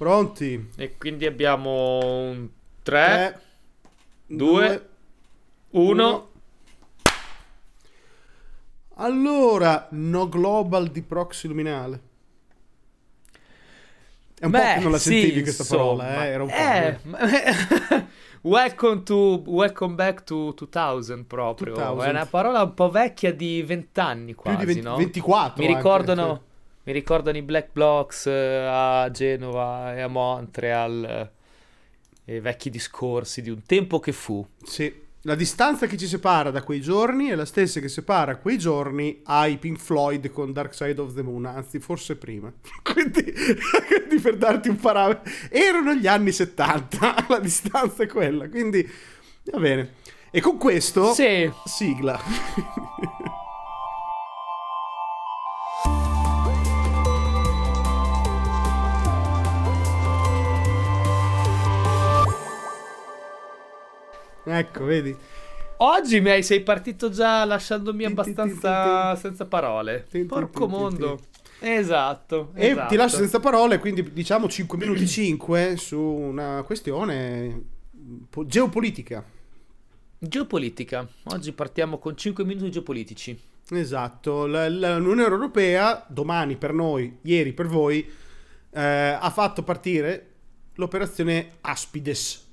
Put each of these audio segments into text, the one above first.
Pronti? E quindi abbiamo un 3, 2, 1. Allora, no global di proxy luminale. È un Beh, po' che non la sì, sentivi questa insomma. parola, eh? Era un po'. Eh, ma- welcome, to, welcome back to 2000 proprio. 2000. È una parola un po' vecchia di 20 anni più quasi, di 20 no? 24. Mi anche, ricordano, sì. Mi ricordano i Black Blocks eh, a Genova e a Montreal, eh, i vecchi discorsi di un tempo che fu. Sì. La distanza che ci separa da quei giorni è la stessa che separa quei giorni ai Pink Floyd con Dark Side of the Moon, anzi forse prima. quindi, quindi per darti un parametro, erano gli anni 70, la distanza è quella, quindi va bene. E con questo, Sì, sigla. ecco, vedi. oggi mi hai- sei partito già lasciandomi abbastanza senza parole. Porco mondo. Esatto, E esatto. ti lascio senza parole, quindi diciamo 5 minuti 5 su una questione po- geopolitica. Geopolitica. Oggi partiamo con 5 minuti geopolitici. Esatto, l'Unione Europea, domani per noi, ieri per voi, eh, ha fatto partire l'operazione Aspides.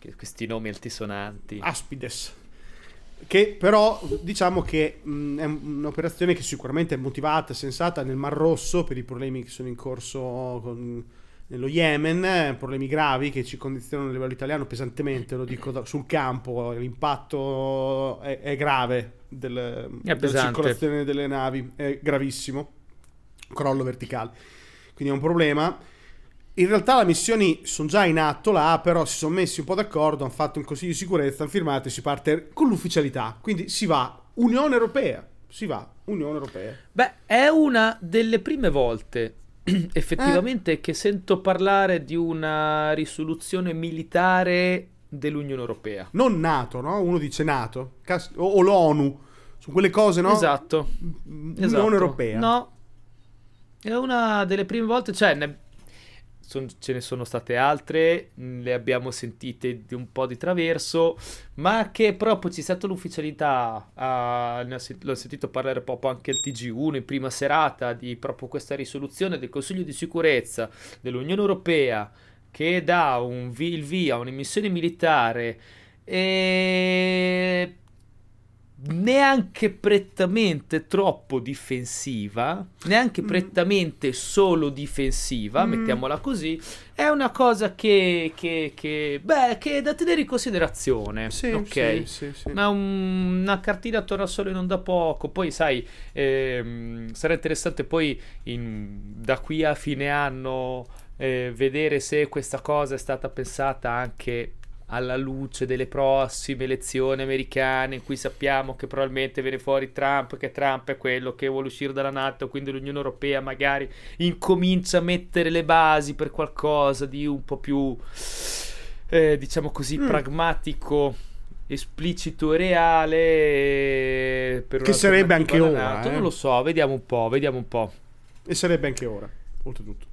Che- Questi nomi altisonanti. Aspides. Che però diciamo che mh, è un'operazione che sicuramente è motivata, sensata nel Mar Rosso per i problemi che sono in corso con- nello Yemen, problemi gravi che ci condizionano a livello italiano pesantemente, lo dico da- sul campo, l'impatto è, è grave del- della pesante. circolazione delle navi, è gravissimo, crollo verticale, quindi è un problema. In realtà le missioni sono già in atto là, però si sono messi un po' d'accordo, hanno fatto un consiglio di sicurezza, hanno firmato e si parte con l'ufficialità. Quindi si va Unione Europea, si va Unione Europea. Beh, è una delle prime volte effettivamente Eh. che sento parlare di una risoluzione militare dell'Unione Europea. Non NATO, no? Uno dice NATO Cas- o, o l'ONU, su quelle cose, no? Esatto. Unione esatto. Europea. No, è una delle prime volte, cioè ne- son- ce ne sono state altre, mh, le abbiamo sentite di un po' di traverso, ma che proprio c'è stata l'ufficialità, ah, ne ho sen- l'ho sentito parlare proprio anche il TG1 in prima serata di proprio questa risoluzione del Consiglio di sicurezza dell'Unione Europea che dà un vi- il via a un'emissione militare e neanche prettamente troppo difensiva, neanche Mm. prettamente solo difensiva, Mm. mettiamola così, è una cosa che, che, che, beh, che è da tenere in considerazione. Sì, ok. sì, sì. Ma un- una cartina torna solo non da poco. Poi, sai, ehm, sarà interessante poi in- da qui a fine anno eh, vedere se questa cosa è stata pensata anche alla luce delle prossime elezioni americane in cui sappiamo che probabilmente viene fuori Trump, che Trump è quello che vuole uscire dalla NATO, quindi l'Unione Europea magari incomincia a mettere le basi per qualcosa di un po' più, eh, diciamo così, Mm. pragmatico, esplicito e reale. eh, Che sarebbe anche ora, eh. Non lo so, vediamo un po', vediamo un po'. E sarebbe anche ora, oltretutto.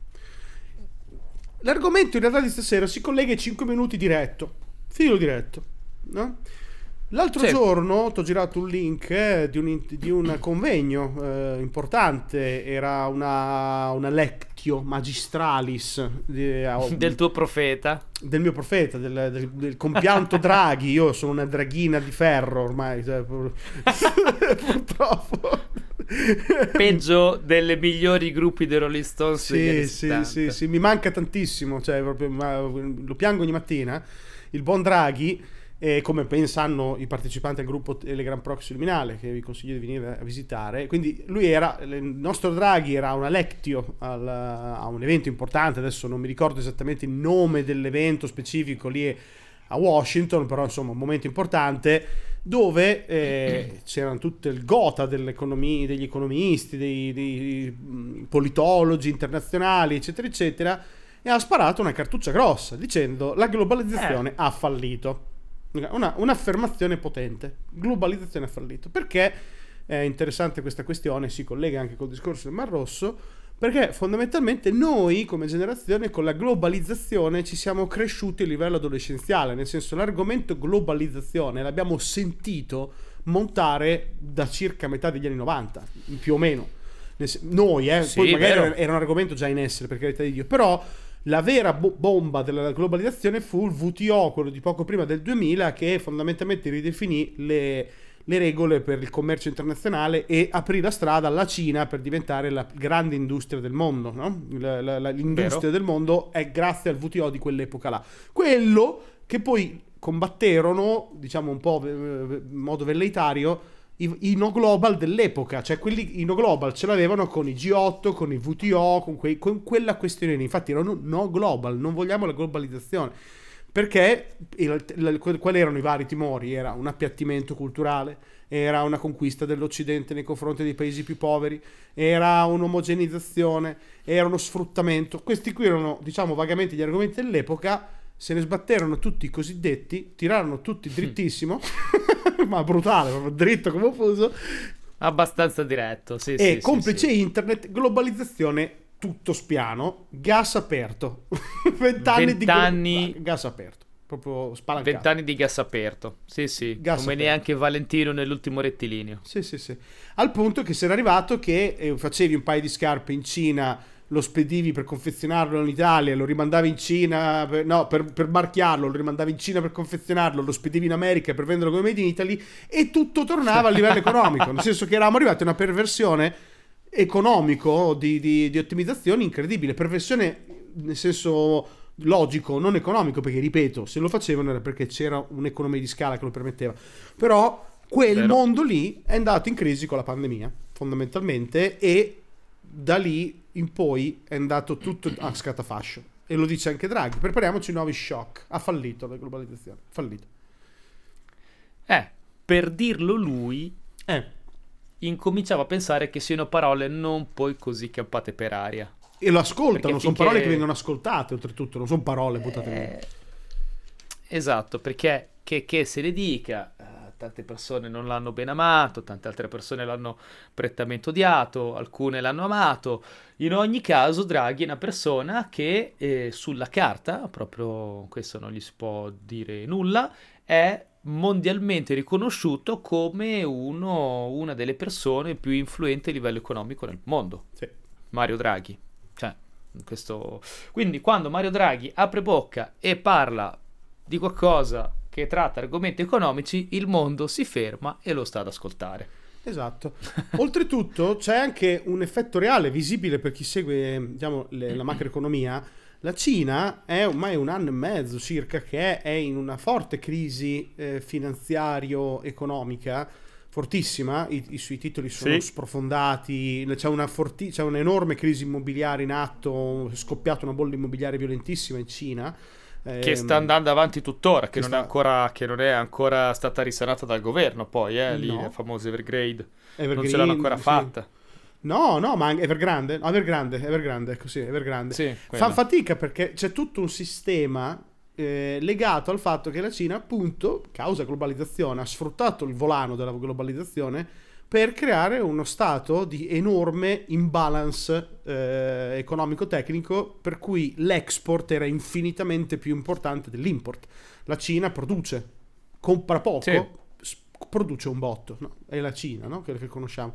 L'argomento in realtà di stasera si collega ai 5 minuti diretto, filo diretto, no? L'altro Sì. giorno ti ho girato un link eh, di, un, di un convegno eh, importante, era una, una lectio magistralis di- a- Del tuo profeta. del mio profeta, del, del- del compianto Draghi. Io sono una draghina di ferro ormai, cioè, pur- purtroppo. Peggio delle migliori gruppi dei Rolling Stones Sì, sì, 70. sì, sì, mi manca tantissimo, cioè proprio, ma- lo piango ogni mattina. Il buon Draghi, eh, come ben sanno i partecipanti al gruppo Telegram Proxy Luminale, che vi consiglio di venire a visitare, quindi lui era, il nostro Draghi era una lectio al- a un evento importante, adesso non mi ricordo esattamente il nome dell'evento specifico lì a Washington, però insomma un momento importante dove eh, c'erano tutto il gota degli economisti, dei, dei, politologi internazionali, eccetera, eccetera, e ha sparato una cartuccia grossa dicendo la globalizzazione ha fallito. Una, un'affermazione potente. Globalizzazione ha fallito. Perché è interessante questa questione, si collega anche col discorso del Mar Rosso, Perché fondamentalmente noi come generazione con la globalizzazione ci siamo cresciuti a livello adolescenziale, nel senso l'argomento globalizzazione l'abbiamo sentito montare da circa metà degli anni 90, più o meno. Noi, eh, Sì, poi magari vero. era un argomento già in essere, per carità di Dio, però la vera bo- bomba della globalizzazione fu il WTO, quello di poco prima del 2000, che fondamentalmente ridefinì le, le regole per il commercio internazionale e aprì la strada alla Cina per diventare la grande industria del mondo. no? La- la- la- l'industria Vero. del mondo è grazie al WTO di quell'epoca là. Quello che poi combatterono, diciamo un po' in modo velleitario, i, i no global dell'epoca, cioè quelli i no global ce l'avevano con i G8, con i VTO, con, quei- con quella questione lì. Infatti erano no global, non vogliamo la globalizzazione. Perché quali erano i vari timori? Era un appiattimento culturale, era una conquista dell'Occidente nei confronti dei paesi più poveri, era un'omogenizzazione, era uno sfruttamento. Questi qui erano, diciamo, vagamente gli argomenti dell'epoca. Se ne sbatterono tutti i cosiddetti, tirarono tutti drittissimo, ma brutale, proprio dritto come fuso. Abbastanza diretto, sì, E sì, complice sì. internet, globalizzazione, tutto spiano, gas aperto. Vent'anni di Vent'anni- glo- gas aperto, proprio spalancato. Vent'anni di gas aperto, sì sì, Gas come aperto. neanche Valentino nell'ultimo rettilineo. Sì, sì, sì. Al punto che si era arrivato che eh, facevi un paio di scarpe in Cina, lo spedivi per confezionarlo in Italia, lo rimandavi in Cina, per- no, per, per marchiarlo, lo rimandavi in Cina per confezionarlo, lo spedivi in America per venderlo come made in Italy e tutto tornava a livello economico, nel senso che eravamo arrivati a una perversione economico di, di, di ottimizzazione incredibile, perversione nel senso logico, non economico, perché ripeto, se lo facevano era perché c'era un'economia di scala che lo permetteva. Però quel Vero. mondo lì è andato in crisi con la pandemia, fondamentalmente, e da lì in poi è andato tutto a scatafascio. E lo dice anche Draghi, prepariamoci nuovi shock. Ha fallito la globalizzazione, fallito. Eh, per dirlo lui, Eh, incominciava a pensare che siano parole non poi così campate per aria. e lo ascoltano, Perché sono finché- parole che vengono ascoltate, oltretutto, non sono parole buttate. Eh, esatto, perché che, che se ne dica, tante persone non l'hanno ben amato, tante altre persone l'hanno prettamente odiato, alcune l'hanno amato. In ogni caso, Draghi è una persona che eh, sulla carta, proprio questo non gli si può dire nulla, è mondialmente riconosciuto come uno- una delle persone più influenti a livello economico nel mondo. Sì. Mario Draghi. Cioè, questo... Quindi quando Mario Draghi apre bocca e parla di qualcosa che tratta argomenti economici, il mondo si ferma e lo sta ad ascoltare. Esatto. Oltretutto c'è anche un effetto reale, visibile per chi segue diciamo, le- la macroeconomia. La Cina è ormai un anno e mezzo circa che è in una forte crisi eh, finanziario-economica, fortissima, I, i suoi titoli sono Sì. sprofondati, c'è, una forti- c'è un'enorme crisi immobiliare in atto, è scoppiata una bolla immobiliare violentissima in Cina. Che Ehm, sta andando avanti tuttora, che, che non, sta- è ancora, che non è ancora stata risanata dal governo, poi, eh, lì, No. la famosa Evergrade. non Evergreen, ce l'hanno ancora sì. fatta. No, no, ma Evergrande, Evergrande, Evergrande, ecco sì, Evergrande. Sì, Fa fatica perché c'è tutto un sistema eh, legato al fatto che la Cina, appunto, causa globalizzazione, ha sfruttato il volano della globalizzazione per creare uno stato di enorme imbalance eh, economico-tecnico per cui l'export era infinitamente più importante dell'import. La Cina produce, compra poco, Sì. produce un botto, no? è la Cina, no? Quello che conosciamo.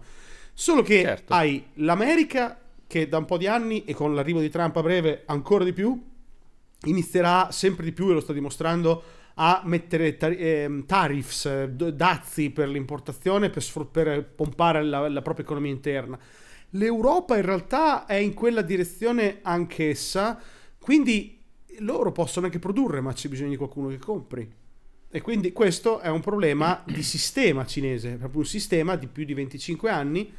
Solo che Certo. hai l'America che da un po' di anni e con l'arrivo di Trump a breve ancora di più inizierà sempre di più e lo sta dimostrando a mettere tar- ehm, tariffs, eh, d- dazi per l'importazione per, sfru- per pompare la, la propria economia interna. L'Europa in realtà è in quella direzione anch'essa, quindi loro possono anche produrre, ma c'è bisogno di qualcuno che compri. E quindi questo è un problema di sistema cinese, proprio un sistema di più di 25 anni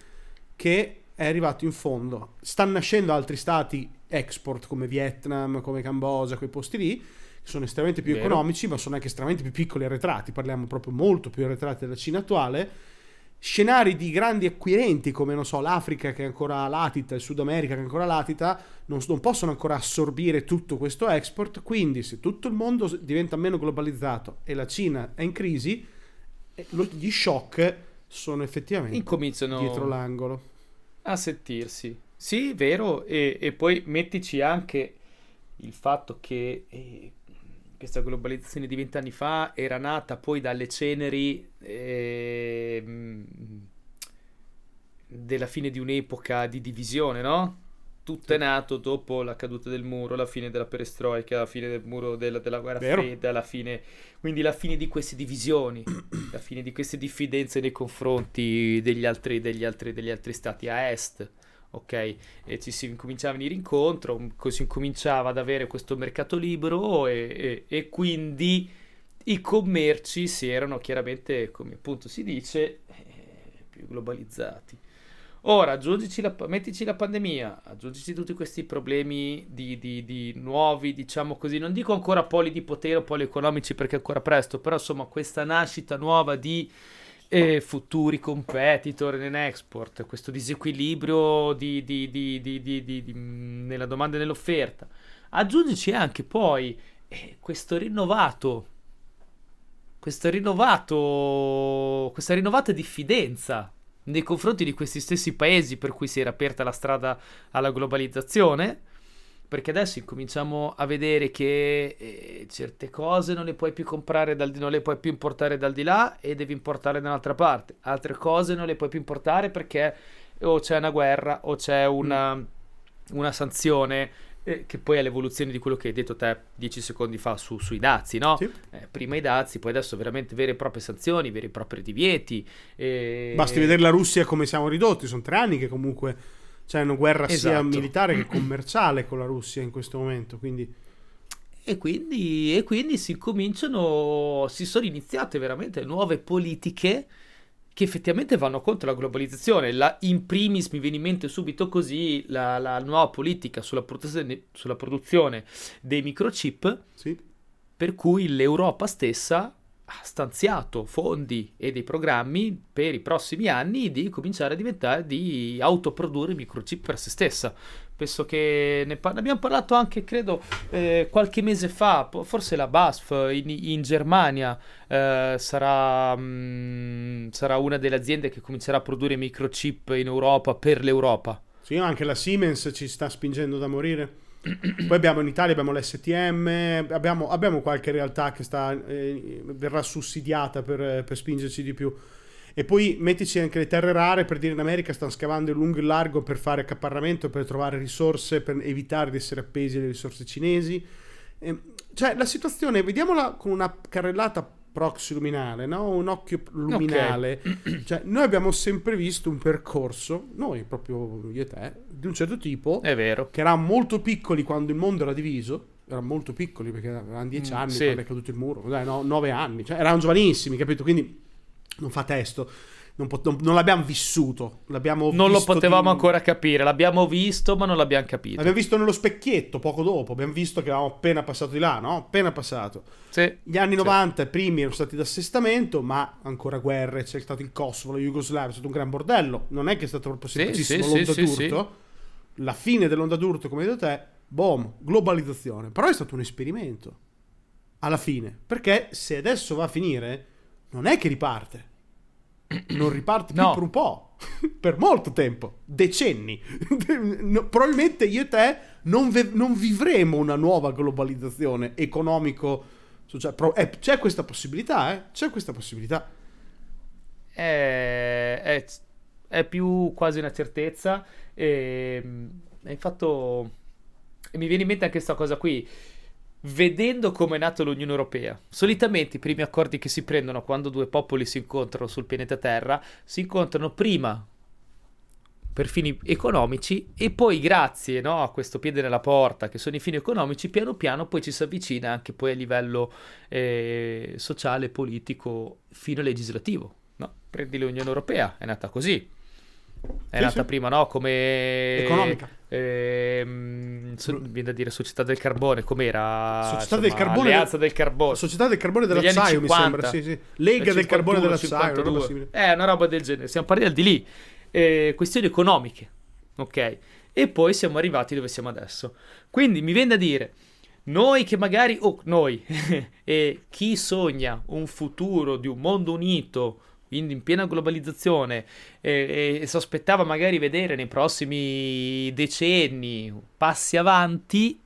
che è arrivato in fondo. Stanno nascendo altri stati export come Vietnam, come Cambogia, quei posti lì, sono estremamente più Vero. economici, ma sono anche estremamente più piccoli e arretrati. Parliamo proprio molto più arretrati della Cina attuale. Scenari di grandi acquirenti come, non so, l'Africa che è ancora latita, il Sud America che è ancora latita, non, non possono ancora assorbire tutto questo export. Quindi, se tutto il mondo diventa meno globalizzato e la Cina è in crisi, eh, gli shock sono effettivamente Incominciano dietro l'angolo. a sentirsi. Sì, vero, e, e poi mettici anche il fatto che eh, questa globalizzazione di vent'anni fa era nata poi dalle ceneri eh, della fine di un'epoca di divisione, no? Tutto è nato dopo la caduta del muro, la fine della perestroica, la fine del muro della, della guerra Vero. fredda, la fine, quindi la fine di queste divisioni, la fine di queste diffidenze nei confronti degli altri, degli altri, degli altri stati a est ok? E ci si incominciava a venire incontro, si incominciava ad avere questo mercato libero e, e, e, quindi i commerci si erano chiaramente, come appunto si dice, eh, più globalizzati. Ora, la, mettici la pandemia, aggiungici tutti questi problemi di, di, di, nuovi, diciamo così, non dico ancora poli di potere o poli economici perché è ancora presto, però insomma questa nascita nuova di eh, futuri competitor in export, questo disequilibrio di, di, di, nella domanda e nell'offerta. Aggiungici anche poi eh, questo rinnovato, questo rinnovato, questa rinnovata diffidenza nei confronti di questi stessi paesi per cui si era aperta la strada alla globalizzazione, perché adesso incominciamo a vedere che eh, certe cose non le puoi più comprare dal, non le puoi più importare dal di là e devi importarle da un'altra parte, altre cose non le puoi più importare perché o c'è una guerra o c'è una, mm. una sanzione eh, che poi è l'evoluzione di quello che hai detto te dieci secondi fa su, sui dazi, no? Sì. Eh, prima i dazi, poi adesso veramente vere e proprie sanzioni, veri e propri divieti. E... Basti vedere la Russia come siamo ridotti, sono tre anni che comunque c'è una guerra esatto. sia militare che commerciale con la Russia in questo momento, quindi... E quindi, e quindi si cominciano, si sono iniziate veramente nuove politiche che effettivamente vanno contro la globalizzazione. La, in primis mi viene in mente subito così la, la nuova politica sulla produzione, sulla produzione dei microchip, sì. per cui l'Europa stessa ha stanziato fondi e dei programmi per i prossimi anni di cominciare a diventare di autoprodurre microchip per se stessa. Penso che ne, par- ne abbiamo parlato anche, credo, eh, qualche mese fa, forse la BASF in, in Germania eh, sarà, mh, mm, sarà una delle aziende che comincerà a produrre microchip in Europa per l'Europa. Sì, anche la Siemens ci sta spingendo da morire. Poi abbiamo in Italia abbiamo l'STM, abbiamo, abbiamo qualche realtà che sta, eh, verrà sussidiata per, per, spingerci di più. E poi mettici anche le terre rare, per dire in America stanno scavando in lungo e largo per fare accaparramento, per trovare risorse, per evitare di essere appesi alle risorse cinesi. Eh, cioè la situazione, vediamola con una carrellata proxy luminale, no? un occhio luminale. Okay. Cioè, noi abbiamo sempre visto un percorso, noi proprio io e te, di un certo tipo. È vero. Che erano molto piccoli quando il mondo era diviso. Erano molto piccoli perché avevano dieci mm, anni sì. quando è caduto il muro, dai, no, nove anni, cioè erano giovanissimi, capito? Quindi non fa testo non, pot- non, non l'abbiamo vissuto. L'abbiamo non lo potevamo di... ancora capire. L'abbiamo visto, ma non l'abbiamo capito. L'abbiamo visto nello specchietto poco dopo. Abbiamo visto che avevamo appena passato di là, no? Appena passato. Sì, Gli anni sì. 90 primi erano stati d'assestamento, ma ancora guerre. C'è stato il Kosovo, la Jugoslavia, è stato un gran bordello. Non è che è stato proprio semplicissimo sì, l'onda d'urto. La fine dell'onda d'urto, come hai detto te, boom, globalizzazione. Però è stato un esperimento. Alla fine. Perché se adesso va a finire, non è che riparte non riparte più no. per un po', per molto tempo, decenni. no, probabilmente io e te non, ve- non, vivremo una nuova globalizzazione economico cioè, pro- eh, c'è questa possibilità, eh? C'è questa possibilità. È, è, è più quasi una certezza. E, e fatto, e mi viene in mente anche questa cosa qui vedendo come è nata l'Unione Europea. Solitamente i primi accordi che si prendono quando due popoli si incontrano sul pianeta Terra si incontrano prima per fini economici e poi grazie no, a questo piede nella porta che sono i fini economici piano piano poi ci si avvicina anche poi a livello eh, sociale, politico fino legislativo no? prendi l'Unione Europea è nata così è sì, nata sì. prima, no? Come... Economica. Ehm, so, viene da dire Società del Carbone, com'era? Società insomma, del Carbone. Alleanza del Carbone. Società del Carbone dell'acciaio, mi sembra. Sì, sì. Lega 51, del Carbone dell'acciaio. Una eh, una roba del genere. Siamo partiti di lì. Eh, questioni economiche. Ok. E poi siamo arrivati dove siamo adesso. Quindi mi viene da dire... Noi che magari, oh, noi, e chi sogna un futuro di un mondo unito in, in piena globalizzazione e, e sospettava magari vedere nei prossimi decenni passi avanti,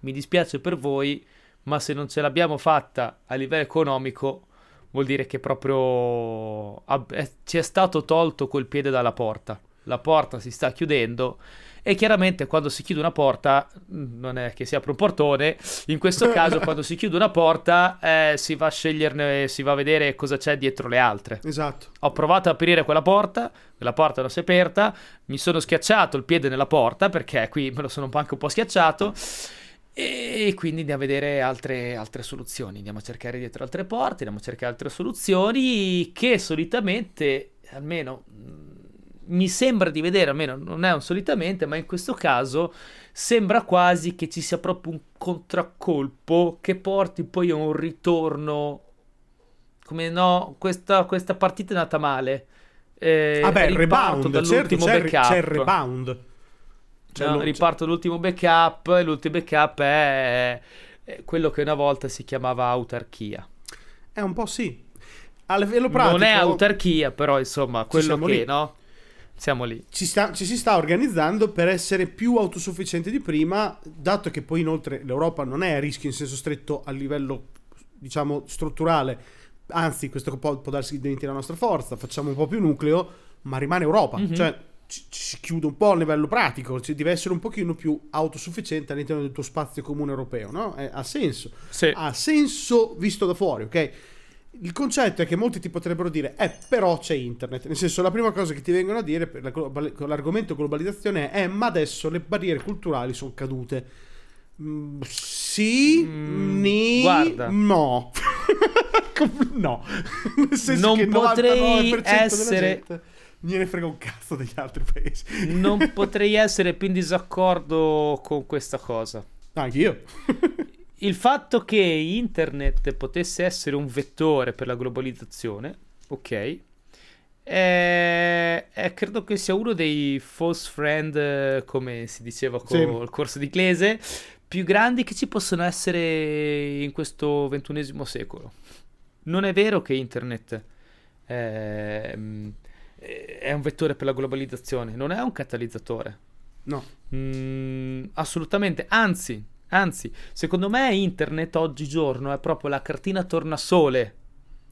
mi dispiace per voi, ma se non ce l'abbiamo fatta a livello economico, vuol dire che proprio eh, ci è stato tolto quel piede dalla porta. La porta si sta chiudendo e chiaramente quando si chiude una porta, mm, non è che si apre un portone, in questo caso quando si chiude una porta eh, si va a sceglierne, si va a vedere cosa c'è dietro le altre. Esatto. Ho provato ad aprire quella porta, la porta non si è aperta, mi sono schiacciato il piede nella porta perché qui me lo sono anche un po' schiacciato. E quindi andiamo a vedere altre, altre, soluzioni. Andiamo a cercare dietro altre porte, andiamo a cercare altre soluzioni che solitamente, almeno mi sembra di vedere, almeno non è un solitamente, ma in questo caso sembra quasi che ci sia proprio un contraccolpo che porti poi a un ritorno. Come no, questa, questa partita è nata male. Eh, Vabbè, il rebound, certo, c'è, c'è il rebound. C'è no, riparto l'ultimo backup, l'ultimo backup è, è quello che una volta si chiamava autarchia. È un po' sì. A livello pratico, non è autarchia, però insomma, quello che, lì. no? Siamo lì. Ci, sta, ci, si sta organizzando per essere più autosufficienti di prima, dato che poi inoltre l'Europa non è a rischio in senso stretto a livello, diciamo, strutturale. Anzi, questo può, può darsi diventi la nostra forza, facciamo un po' più nucleo, ma rimane Europa. Mm-hmm. Cioè, ci, ci, chiude un po' a livello pratico, ci deve essere un pochino più autosufficiente all'interno del tuo spazio comune europeo, no? Eh, ha senso. Sì. Ha senso visto da fuori, ok? Il concetto è che molti ti potrebbero dire, eh, però c'è internet. Nel senso, la prima cosa che ti vengono a dire per la, l'argomento globalizzazione è, eh, ma adesso le barriere culturali sono cadute. Mm, sì, mm, ni, guarda. no. no. Nel senso non che potrei essere... Me ne frega un cazzo degli altri paesi. non potrei essere più in disaccordo con questa cosa. Anch'io il fatto che internet potesse essere un vettore per la globalizzazione, ok, è, è, credo che sia uno dei false friend, come si diceva con sì. il corso di inglese, più grandi che ci possono essere in questo ventunesimo secolo. Non è vero che internet è, è un vettore per la globalizzazione, non è un catalizzatore. No. Mm, assolutamente, anzi, Anzi, secondo me internet oggigiorno è proprio la cartina tornasole.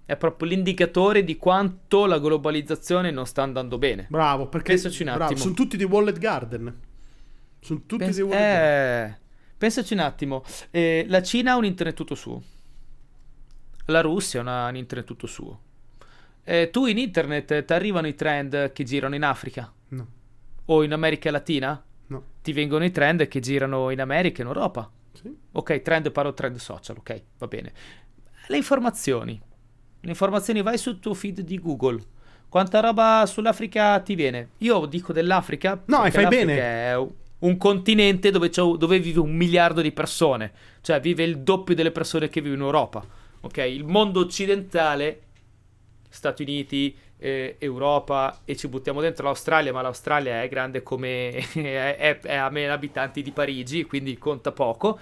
È proprio l'indicatore di quanto la globalizzazione non sta andando bene. Bravo, perché pensaci un attimo. Bravo, sono tutti di Wallet Garden. Sono tutti Pens- di Wallet eh, Garden. Pensaci un attimo. Eh, la Cina ha un internet tutto suo. La Russia ha un internet tutto suo. Eh, tu in internet ti arrivano i trend che girano in Africa? No. O in America Latina? Ti vengono i trend che girano in America e in Europa. Sì. Ok, trend parlo trend social, ok, va bene. Le informazioni. Le informazioni vai sul tuo feed di Google. Quanta roba sull'Africa ti viene? Io dico dell'Africa. No, e fai bene. È un continente dove, dove, vive un miliardo di persone. Cioè vive il doppio delle persone che vivono in Europa. Ok, il mondo occidentale, Stati Uniti, eh, Europa e ci buttiamo dentro l'Australia, ma l'Australia è grande come è, è, a meno abitanti di Parigi, quindi conta poco.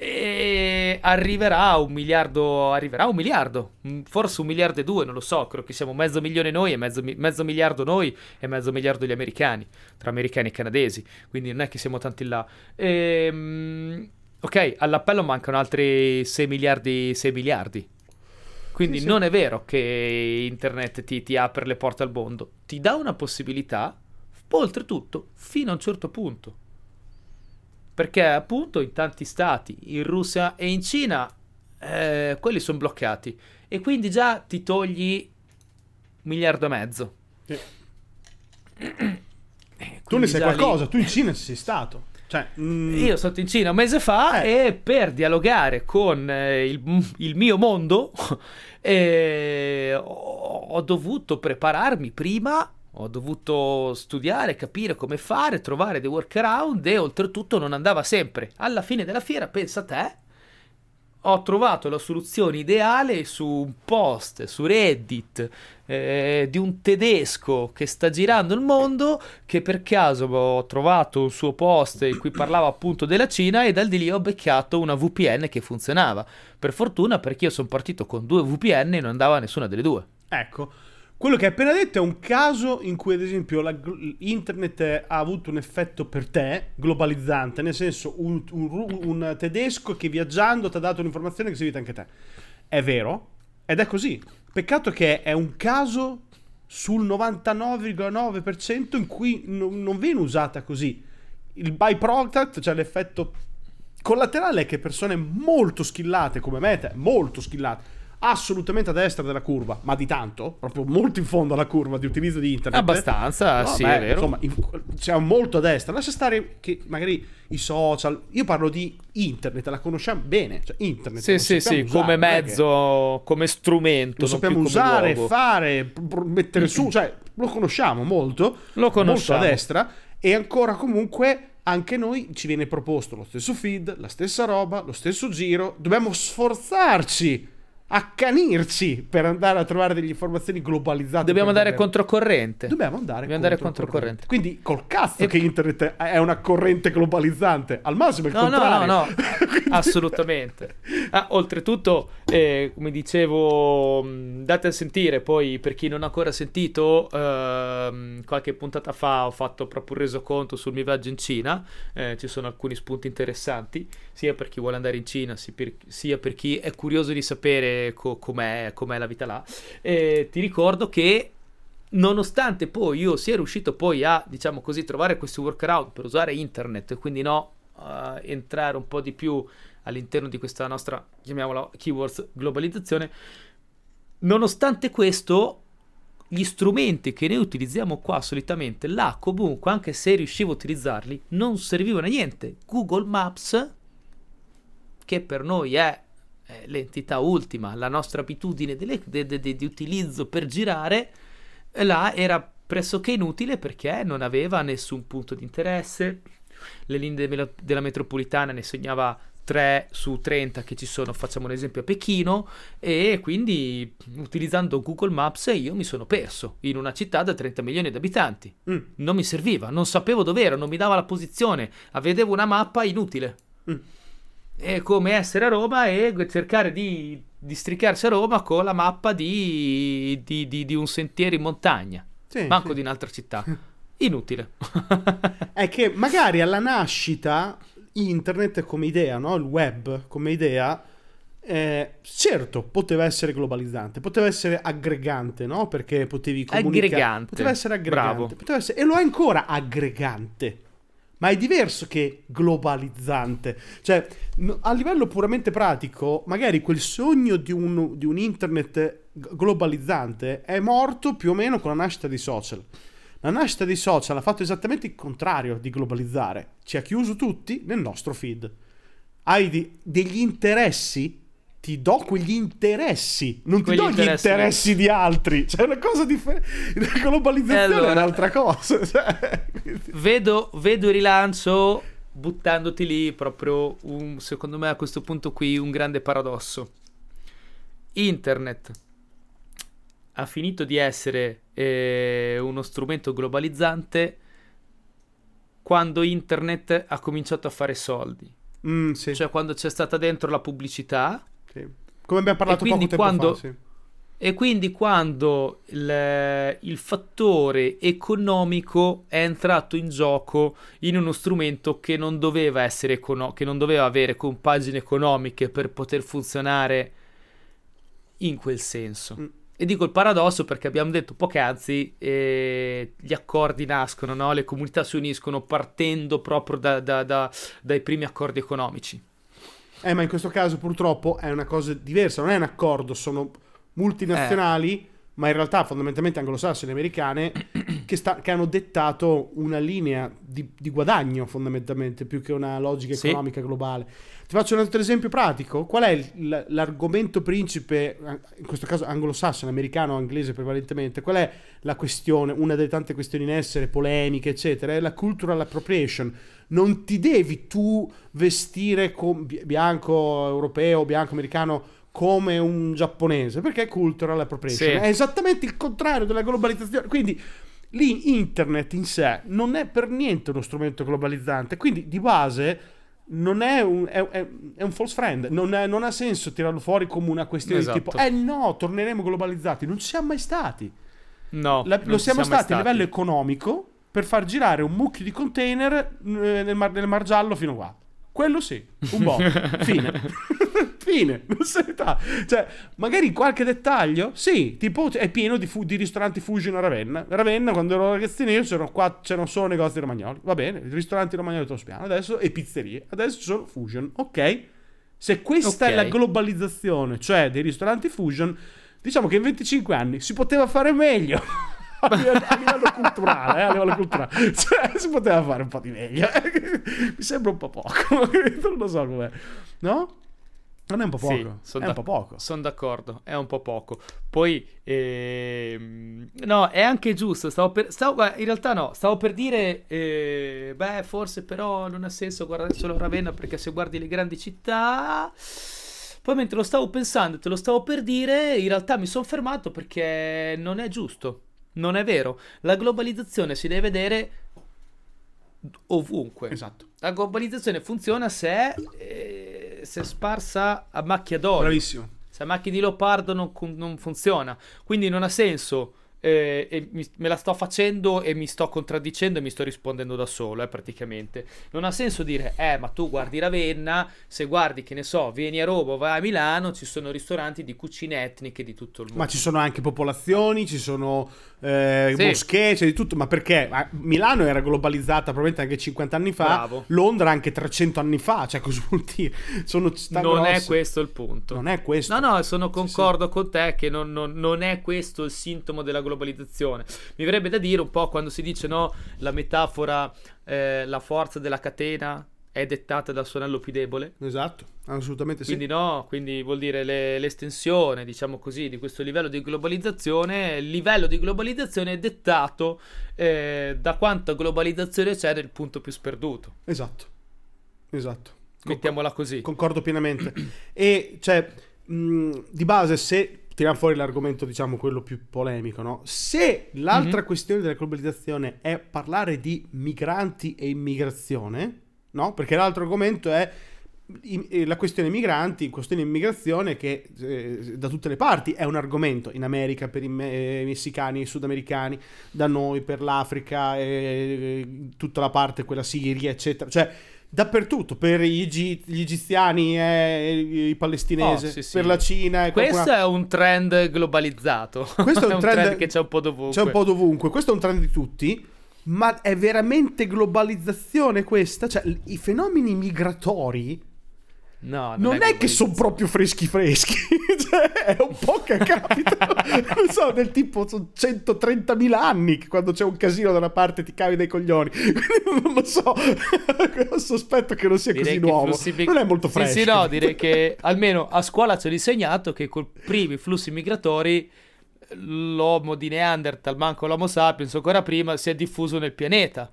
E arriverà un miliardo, arriverà un miliardo, mm, forse un miliardo e due, non lo so. Credo che siamo mezzo milione noi e mezzo, mezzo miliardo noi e mezzo miliardo gli americani, tra americani e canadesi. Quindi non è che siamo tanti là. E, um, ok, all'appello mancano altri 6 miliardi, 6 miliardi quindi sì, non è vero che internet ti, ti, apre le porte al mondo, ti dà una possibilità, oltretutto, fino a un certo punto. Perché appunto in tanti stati, in Russia e in Cina, eh, quelli sono bloccati. E quindi già ti togli un miliardo e mezzo. Sì. tu ne sai qualcosa, lì... tu in Cina sei stato. Cioè, mm... Io sono stato in Cina un mese fa eh. e per dialogare con eh, il, il, mio mondo ho, ho dovuto prepararmi prima ho dovuto studiare, capire come fare, trovare dei workaround e oltretutto non andava sempre. Alla fine della fiera, pensa a te, ho trovato la soluzione ideale su un post su Reddit eh, di un tedesco che sta girando il mondo che per caso ho trovato un suo post in cui parlava appunto della Cina e dal di lì ho beccato una VPN che funzionava. Per fortuna perché io sono partito con due VPN e non andava nessuna delle due. Ecco Quello che hai appena detto è un caso in cui, ad esempio, la, internet ha avuto un effetto per te globalizzante, nel senso un, un, un tedesco che viaggiando ti ha dato un'informazione che serviva anche a te. È vero, ed è così. Peccato che è un caso sul 99,9% in cui non, non viene usata così. Il byproduct, cioè l'effetto collaterale, è che persone molto skillate come me, te, molto skillate, assolutamente a destra della curva, ma di tanto, proprio molto in fondo alla curva di utilizzo di internet. Abbastanza, no, sì, beh, è vero. Insomma, in, cioè molto a destra. Lascia stare che magari i social, io parlo di internet, la conosciamo bene, cioè internet. Sì, sì, sì, usare, come mezzo, come strumento. Lo sappiamo usare, fare, mettere su, cioè lo conosciamo molto, lo conosciamo. molto a destra e ancora comunque anche noi ci viene proposto lo stesso feed, la stessa roba, lo stesso giro, dobbiamo sforzarci accanirci per andare a trovare delle informazioni globalizzate. Dobbiamo andare controcorrente. Dobbiamo andare, Dobbiamo andare controcorrente. Quindi col cazzo e... che internet è una corrente globalizzante. Al massimo il no, contrario. No, no, no, Quindi... assolutamente. Ah, oltretutto, eh, come dicevo, date a sentire, poi per chi non ha ancora sentito, eh, qualche puntata fa ho fatto proprio un resoconto sul mio viaggio in Cina. Eh, ci sono alcuni spunti interessanti, sia per chi vuole andare in Cina, sia per chi è curioso di sapere co- com'è, com'è, la vita là. E ti ricordo che nonostante poi io sia riuscito poi a, diciamo così, trovare questi workaround per usare internet quindi no, uh, entrare un po' di più all'interno di questa nostra, chiamiamola keywords, globalizzazione, nonostante questo gli strumenti che noi utilizziamo qua solitamente, là comunque, anche se riuscivo a utilizzarli, non servivano a niente. Google Maps, che per noi è l'entità ultima, la nostra abitudine delle, de, de, de, di utilizzo per girare, là era pressoché inutile perché non aveva nessun punto di interesse. Le linee de, della metropolitana ne segnava 3 su 30 che ci sono, facciamo un esempio a Pechino, e quindi utilizzando Google Maps io mi sono perso in una città da 30 milioni di abitanti. Mm. Non mi serviva, non sapevo dove ero, non mi dava la posizione, vedevo una mappa inutile. Mm è come essere a Roma e cercare di districarsi a Roma con la mappa di, di, di, di un sentiero in montagna, sì, manco sì. di un'altra città. Inutile. è che magari alla nascita internet come idea, no? il web come idea, eh, certo, poteva essere globalizzante, poteva essere aggregante, no? Perché potevi comunicare. Aggregante. Poteva essere aggregante. Poteva essere, e lo è ancora aggregante ma è diverso che globalizzante. Cioè, a livello puramente pratico, magari quel sogno di un, di un, internet globalizzante è morto più o meno con la nascita dei social. La nascita dei social ha fatto esattamente il contrario di globalizzare. Ci ha chiuso tutti nel nostro feed. Hai di, degli interessi ti do quegli interessi, non quegli ti do interessi gli interessi di altri. C'è cioè, una cosa differente. La globalizzazione allora, è un'altra cosa. Cioè, vedo, vedo il rilancio buttandoti lì proprio, un, secondo me a questo punto qui, un grande paradosso. Internet ha finito di essere eh, uno strumento globalizzante quando internet ha cominciato a fare soldi. Mm, sì. Cioè quando c'è stata dentro la pubblicità sì. Come abbiamo parlato poco tempo quando, fa, sì. E quindi quando il, il, fattore economico è entrato in gioco in uno strumento che non doveva essere econo- che non doveva avere compagini economiche per poter funzionare in quel senso. Mm. E dico il paradosso perché abbiamo detto poc'anzi eh, gli accordi nascono, no? le comunità si uniscono partendo proprio da, da, da, dai primi accordi economici. Eh, ma in questo caso purtroppo è una cosa diversa, non è un accordo, sono multinazionali, eh. ma in realtà fondamentalmente anglosassoni americane che, sta, che, hanno dettato una linea di, di, guadagno fondamentalmente più che una logica sì. economica globale. Ti faccio un altro esempio pratico. Qual è l'argomento principe, in questo caso anglosassone, americano, inglese prevalentemente? Qual è la questione, una delle tante questioni in essere, polemiche, eccetera? È la cultural appropriation non ti devi tu vestire con bianco europeo, bianco americano come un giapponese, perché è cultural appropriation. Sì. È esattamente il contrario della globalizzazione. Quindi lì internet in sé non è per niente uno strumento globalizzante, quindi di base non è un, è, è, un false friend, non, è, non, ha senso tirarlo fuori come una questione esatto. di tipo, eh no, torneremo globalizzati, non ci siamo mai stati. No, La- lo ci siamo mai stati a livello economico per far girare un mucchio di container eh, nel mar, nel mar giallo fino qua. Quello sì, un po'. Fine. Fine. Non se ne dà. Cioè, magari qualche dettaglio? Sì, tipo è pieno di, fu- di ristoranti Fusion a Ravenna. Ravenna, quando ero ragazzino, io c'erano, qua, c'erano solo negozi romagnoli. Va bene, ristoranti romagnoli Tospiano. Adesso e pizzerie. Adesso ci sono Fusion. Ok. Se questa Ok. è la globalizzazione, cioè dei ristoranti Fusion, diciamo che in 25 anni si poteva fare meglio. a livello, culturale, eh, a livello culturale. Cioè, si poteva fare un po' di meglio. Mi sembra un po' poco. non lo so com'è. No? Non è un po' poco. Sì, è un po' poco. Sono d'accordo, è un po' poco. Poi, ehm, no, è anche giusto. Stavo per, stavo- in realtà, no, stavo per dire, eh, beh, forse però non ha senso guardare solo Ravenna perché se guardi le grandi città. Poi, mentre lo stavo pensando, te lo stavo per dire, in realtà mi sono fermato perché non è giusto. Non è vero. La globalizzazione si deve vedere ovunque. Esatto. La globalizzazione funziona se è, eh, se è sparsa a macchia d'olio. Bravissimo. Se a macchia di leopardo non, non funziona. Quindi non ha senso. Eh, e mi- me la sto facendo e mi sto contraddicendo e mi sto rispondendo da solo, eh, praticamente. Non ha senso dire, eh, ma tu guardi Ravenna, se guardi, che ne so, vieni a Roma o vai a Milano, ci sono ristoranti di cucine etniche di tutto il mondo. Ma ci sono anche popolazioni, ci sono eh, Sì. moschee, c'è di tutto. Ma perché? Ma Milano era globalizzata probabilmente anche 50 anni fa. Bravo. Londra anche 300 anni fa. Cioè, cosa vuol dire? Sono città non è grosse. questo il punto. Non è questo. No, no, sono concordo con te che non, non- non è questo il sintomo della globalizzazione. Mi verrebbe da dire un po' quando si dice no, la metafora, eh, la forza della catena è dettata dal suo anello più debole. Esatto, assolutamente sì. Quindi no, quindi vuol dire le- l'estensione, diciamo così, di questo livello di globalizzazione. Il livello di globalizzazione è dettato eh, da quanta globalizzazione c'è nel punto più sperduto. Esatto. Esatto. Mettiamola così. Concordo pienamente. e cioè, mh, di base, se tiriamo fuori l'argomento, diciamo, quello più polemico, no? Se l'altra Mhm. questione della globalizzazione è parlare di migranti e immigrazione, no? Perché l'altro argomento è i- eh, la questione migranti, questione immigrazione che eh, da tutte le parti è un argomento in America per i me- eh, messicani e sudamericani, da noi per l'Africa, eh, tutta la parte quella Siria, eccetera. Cioè dappertutto, per gli, egi- gli egiziani e i palestinesi, Oh, sì, sì. per la Cina e Questo qualcuna- è un trend globalizzato. Questo è un trend- che c'è un po' dovunque. C'è un po' dovunque, questo è un trend di tutti, ma è veramente globalizzazione questa? Cioè, i fenomeni migratori No, non, è, che sono proprio freschi freschi, cioè, è un po' che capita, non so, del tipo sono 130.000 anni che quando c'è un casino da una parte ti cavi dai coglioni, quindi non lo so, sospetto che non sia Direi così i nuovo, flussi non è molto Sì, fresco. Sì, no, direi che almeno a scuola ci ho insegnato che col primi flussi migratori l'uomo di Neanderthal, manco l'Homo sapiens, ancora prima, si è diffuso nel pianeta.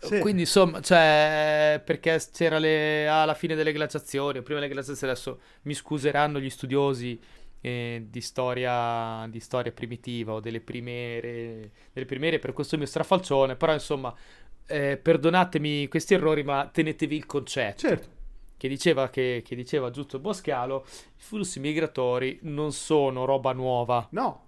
Sì. Quindi insomma, cioè, perché c'era le- alla fine delle glaciazioni, o prima delle glaciazioni, adesso mi scuseranno gli studiosi eh, di, storia, di storia primitiva o delle primere, delle primere per questo mio strafalcione, però insomma, eh, perdonatemi questi errori, ma tenetevi il concetto Certo, che diceva, che, che diceva giusto Boscalo, i flussi migratori non sono roba nuova. no.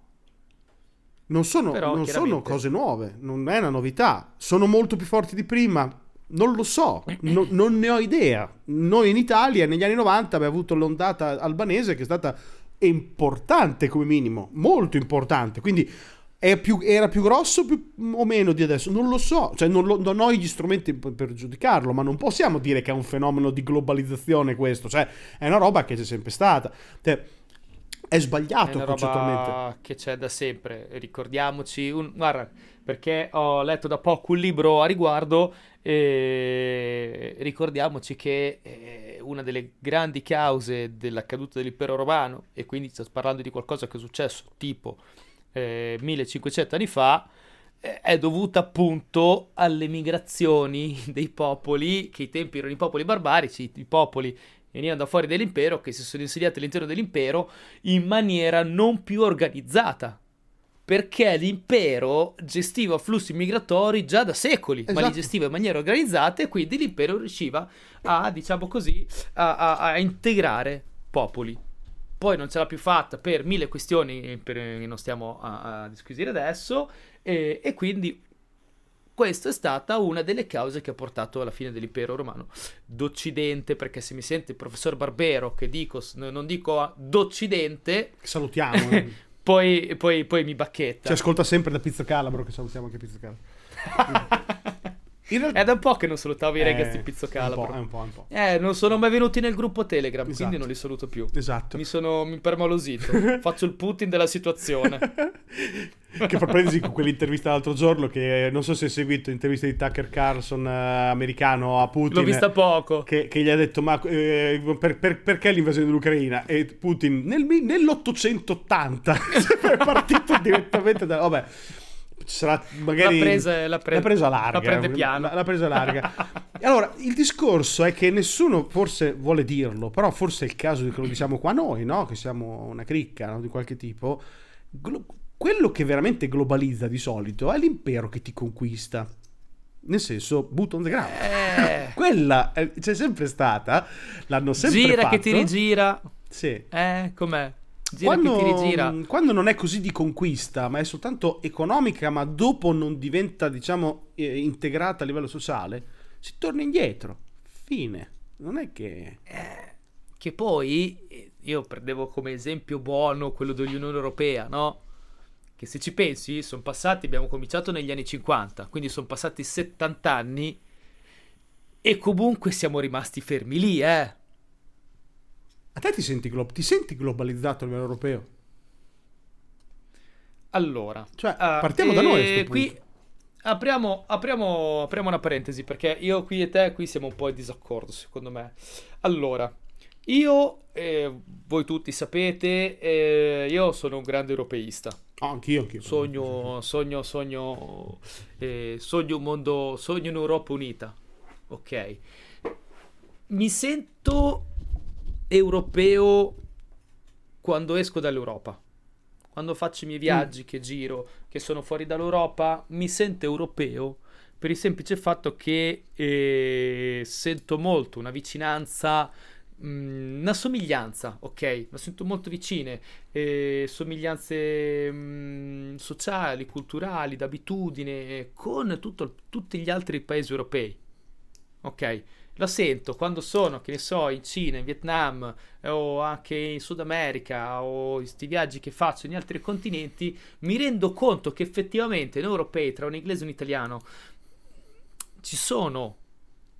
Non sono, Però, non sono cose nuove, non è una novità. Sono molto più forti di prima? Non lo so, no- non ne ho idea. Noi in Italia negli anni 90 abbiamo avuto l'ondata albanese che è stata importante come minimo, molto importante. Quindi è più- era più grosso più- o meno di adesso? Non lo so, cioè non, lo- non ho gli strumenti per, per giudicarlo, ma non possiamo dire che è un fenomeno di globalizzazione questo, cioè è una roba che c'è sempre stata. Cioè, è È sbagliato una concettualmente. roba che c'è da sempre, ricordiamoci, un- guarda, perché ho letto da poco un libro a riguardo e ricordiamoci che eh, una delle grandi cause della caduta dell'impero romano, e quindi sto parlando di qualcosa che è successo tipo eh, 1500 anni fa, eh, è dovuta appunto alle migrazioni dei popoli, che ai tempi erano i popoli barbarici, i popoli venivano da fuori dell'impero, che si sono insediati all'interno dell'impero in maniera non più organizzata. Perché l'impero gestiva flussi migratori già da secoli, ma li Esatto. gestiva in maniera organizzata e quindi l'impero riusciva a, diciamo così, a, a- a integrare popoli. poi non ce l'ha più fatta per mille questioni che non stiamo a, a disquisire adesso, e, e quindi questa è stata una delle cause che ha portato alla fine dell'impero romano d'Occidente, perché se mi sente il professor Barbero che dico, non dico d'Occidente, salutiamo, eh. poi, poi, poi, mi bacchetta. Ci ascolta sempre da Pizzo Calabro, che salutiamo anche Pizzo Calabro. Realtà... È da un po' che non salutavo i ragazzi di Pizzo Calabro. Un po', un po', un po'. Eh, non sono mai venuti nel gruppo Telegram, esatto. quindi non li saluto più. Esatto. Mi sono mi permalosito. Faccio il Putin della situazione. che fa prendisi con quell'intervista l'altro giorno che non so se hai seguito l'intervista di Tucker Carlson eh, americano a Putin l'ho vista poco che, che gli ha detto ma eh, per, per, perché l'invasione dell'Ucraina e Putin nel, nell'880 è partito direttamente da vabbè sarà magari l'ha presa, l'ha pre- l'ha presa larga la prende piano. l'ha presa larga. Allora il discorso è che nessuno forse vuole dirlo però forse è il caso che lo diciamo qua noi no? che siamo una cricca no? di qualche tipo. Glo- quello che veramente globalizza di solito è l'impero che ti conquista. Nel senso boot on the ground. Eh. quella è, c'è sempre stata l'hanno sempre gira fatto che ti rigira. Sì. Eh com'è quando, rigira. quando non è così di conquista, ma è soltanto economica, ma dopo non diventa, diciamo, eh, integrata a livello sociale, si torna indietro. Fine. Non è che... Eh, che poi, io prendevo come esempio buono quello dell'Unione Europea, no? Che se ci pensi, sono passati, abbiamo cominciato negli anni 50, quindi sono passati 70 anni e comunque siamo rimasti fermi lì, eh. A te ti senti, glo- ti senti globalizzato a livello europeo? Allora, cioè, partiamo uh, da noi. Eh, qui apriamo, apriamo, apriamo, una parentesi perché io qui e te qui siamo un po' in disaccordo, secondo me. Allora, io, eh, voi tutti sapete, eh, io sono un grande europeista. Oh, anch'io, anch'io. Sogno, sogno, sogno, eh, sogno un mondo, sogno un'Europa unita. Ok. Mi sento europeo quando esco dall'Europa. Quando faccio i miei viaggi, mm. che giro, che sono fuori dall'Europa, mi sento europeo per il semplice fatto che eh, sento molto una vicinanza, mh, mm, una somiglianza, ok? La sento molto vicine, eh, somiglianze mh, mm, sociali, culturali, d'abitudine, con tutto, tutti gli altri paesi europei, ok? La sento quando sono, che ne so, in Cina, in Vietnam o anche in Sud America o questi viaggi che faccio in altri continenti, mi rendo conto che effettivamente in europei tra un inglese e un italiano ci sono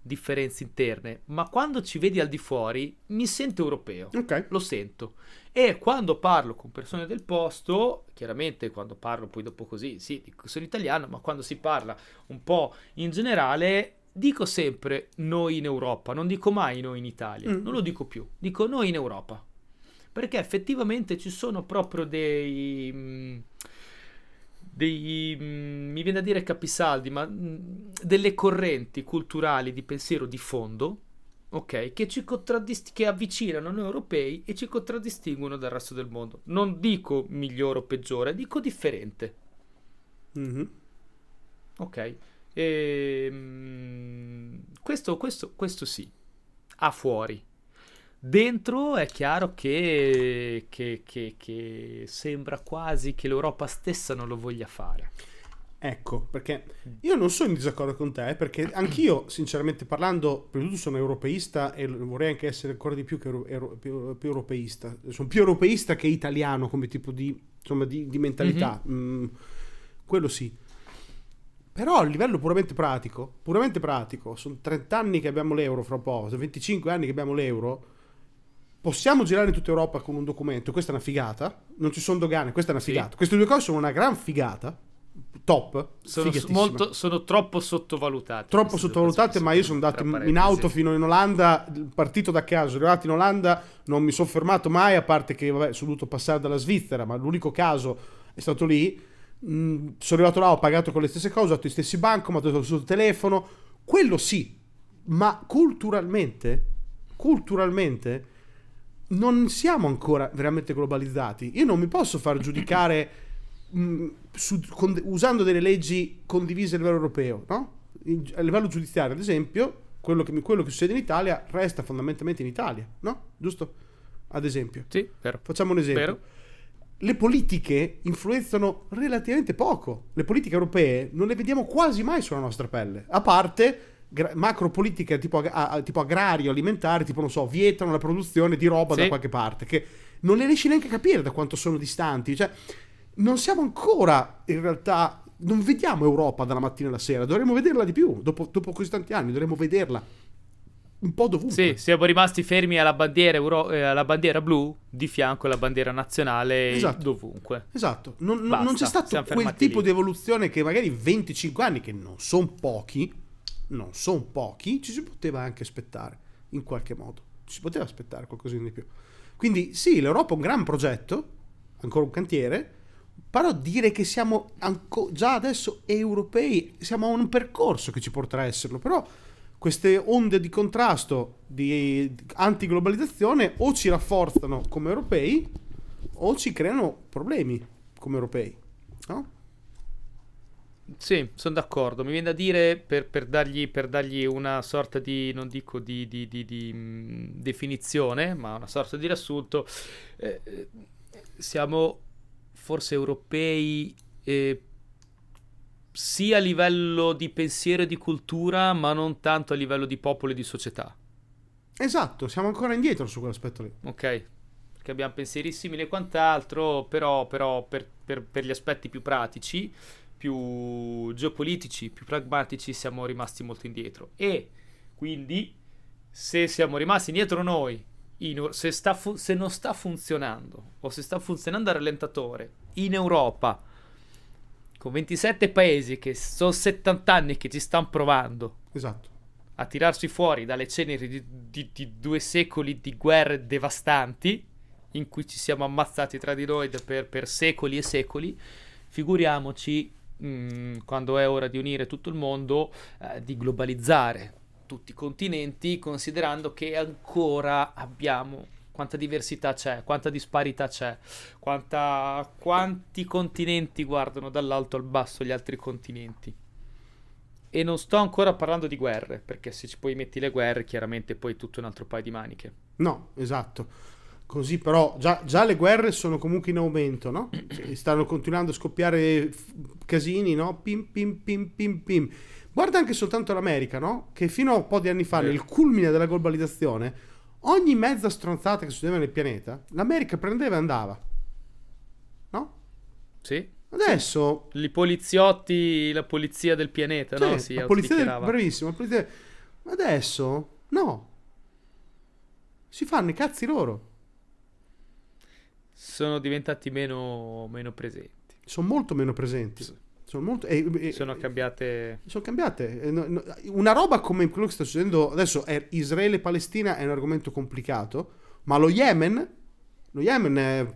differenze interne, ma quando ci vedi al di fuori mi sento europeo, okay. lo sento. E quando parlo con persone del posto, chiaramente quando parlo poi dopo così, sì, sono italiano, ma quando si parla un po' in generale dico sempre noi in Europa, non dico mai noi in Italia, mm. non lo dico più, dico noi in Europa. Perché effettivamente ci sono proprio dei... Mm, dei mm, mi viene da dire capisaldi, ma mm, delle correnti culturali di pensiero di fondo, ok, che ci contraddist- che avvicinano noi europei e ci contraddistinguono dal resto del mondo. Non dico migliore o peggiore, dico differente. Mm-hmm. Ok. E, ehm, questo, questo, questo sì, a fuori. Dentro è chiaro che, che, che, che, sembra quasi che l'Europa stessa non lo voglia fare. Ecco, perché io non sono in disaccordo con te, perché anch'io, sinceramente parlando, prima di tutto sono europeista e vorrei anche essere ancora di più, che euro, euro, più, più europeista. Sono più europeista che italiano come tipo di, insomma, di, di mentalità. Mm-hmm. Mm, quello sì. Però a livello puramente pratico, puramente pratico, sono 30 anni che abbiamo l'euro fra un po', sono 25 anni che abbiamo l'euro, possiamo girare in tutta Europa con un documento, questa è una figata, non ci sono dogane, questa è una figata. Sì. Queste due cose sono una gran figata, top, sono, molto, sono troppo sottovalutate. Troppo sottovalutate, ma io sono andato in auto fino in Olanda, partito da caso, arrivato in Olanda, non mi sono fermato mai, a parte che vabbè, sono dovuto passare dalla Svizzera, ma l'unico caso è stato lì Mm, sono arrivato là, ho pagato con le stesse cose, ho dato gli stessi bancomat, ho dato sul telefono, quello sì, ma culturalmente, culturalmente non siamo ancora veramente globalizzati. Io non mi posso far giudicare mh, mm, su, con, usando delle leggi condivise a livello europeo, no? a livello giudiziario, ad esempio, quello che, quello che succede in Italia resta fondamentalmente in Italia, no? Giusto? ad esempio. Sì, vero. Facciamo un esempio. Vero. Le politiche influenzano relativamente poco. Le politiche europee non le vediamo quasi mai sulla nostra pelle, a parte gra- macro politiche tipo, ag- a- tipo agrario, alimentare, tipo non so, vietano la produzione di roba da Sì. qualche parte, che non le riesci neanche a capire da quanto sono distanti. Cioè, non siamo ancora in realtà. Non vediamo Europa dalla mattina alla sera, dovremmo vederla di più. Dopo, dopo così tanti anni, dovremmo vederla un po' dovunque. Sì, siamo rimasti fermi alla bandiera, euro- eh, alla bandiera blu, di fianco alla bandiera nazionale Esatto. dovunque. Esatto, non, Basta, non c'è stato quel tipo lì. di evoluzione che magari 25 anni, che non sono pochi, non sono pochi, ci si poteva anche aspettare in qualche modo. Ci si poteva aspettare qualcosina di più. Quindi sì, l'Europa è un gran progetto, ancora un cantiere, però dire che siamo anco- già adesso europei, siamo a un percorso che ci porterà a esserlo, però queste onde di contrasto, di antiglobalizzazione o ci rafforzano come europei o ci creano problemi come europei. No? Sì, sono d'accordo. Mi viene da dire per, per dargli, per dargli una sorta di, non dico di, di- di- mh, definizione, ma una sorta di riassunto. eh, eh, siamo forse europei eh, sia a livello di pensiero e di cultura, ma non tanto a livello di popolo e di società. Esatto, siamo ancora indietro su quell'aspetto lì. Ok? Perché abbiamo pensieri simili e quant'altro, però, però per, per- per gli aspetti più pratici, più geopolitici, più pragmatici, siamo rimasti molto indietro. E quindi, se siamo rimasti indietro noi, in- se, sta fu- se non sta funzionando, o se sta funzionando a rallentatore, in Europa, con 27 paesi che sono 70 anni che ci stanno provando, Esatto. a tirarsi fuori dalle ceneri di, di- di due secoli di guerre devastanti in cui ci siamo ammazzati tra di noi per, per secoli e secoli, figuriamoci mm, quando è ora di unire tutto il mondo, eh, di globalizzare tutti i continenti, considerando che ancora abbiamo quanta diversità c'è, quanta disparità c'è, quanta- quanti continenti guardano dall'alto al basso gli altri continenti. E non sto ancora parlando di guerre, perché se ci poi metti le guerre, chiaramente poi è tutto un altro paio di maniche. No, esatto. Così però già, già le guerre sono comunque in aumento, no? Stanno continuando a scoppiare f- casini, no? Pim pim pim pim pim. Guarda anche soltanto l'America, no? Che fino a un po' di anni fa, nel culmine della globalizzazione, ogni mezza stronzata che succedeva nel pianeta, l'America prendeva e andava. No? Sì? Adesso I poliziotti, la polizia del pianeta, no? Sì, Si la polizia del, bravissimo, la polizia- adesso no. Si fanno i cazzi loro. Sono diventati meno, meno presenti. Sono molto meno presenti. Sì. Sono molto e- e- Sono cambiate... sono cambiate. Una roba come quello che sta succedendo adesso è Israele e Palestina è un argomento complicato, ma lo Yemen, lo Yemen è-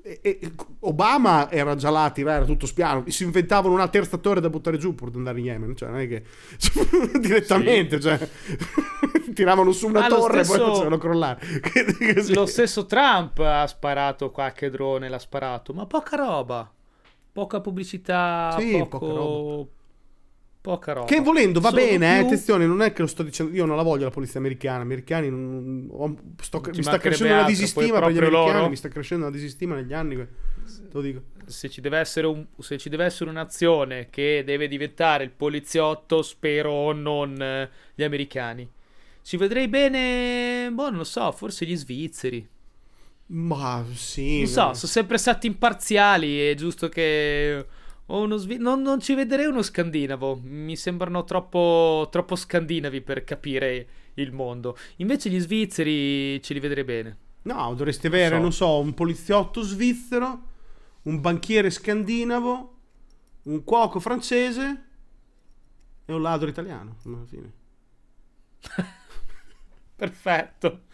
e- e- Obama era già là a tirare era tutto spiano, si inventavano una terza torre da buttare giù pur di andare in Yemen, cioè non è che direttamente, cioè, tiravano su una Ah, torre e stesso- poi facevano crollare. Lo stesso Trump ha sparato qualche drone, l'ha sparato, ma poca roba. Poca pubblicità, Sì, poco... poca roba. Poca roba. Che volendo va Sono bene, eh, più- attenzione, non è che lo sto dicendo, io non la voglio la polizia americana, americani, non- ho- sto- mi sta crescendo una altro, disistima poi per gli americani, loro. mi sta crescendo una disistima negli anni, te lo dico. Se ci, deve essere un- se ci deve essere un'azione che deve diventare il poliziotto, spero non eh, gli americani. Ci vedrei bene, boh, non lo so, forse gli svizzeri. Ma sì, Non so, sono sempre stati imparziali, è giusto che... svi- non, non ci vedrei uno scandinavo, mi sembrano troppo, troppo scandinavi per capire il mondo. Invece gli svizzeri ce li vedrei bene. no, dovresti avere, so. non so, un poliziotto svizzero, un banchiere scandinavo, un cuoco francese e un ladro italiano, alla fine. Perfetto.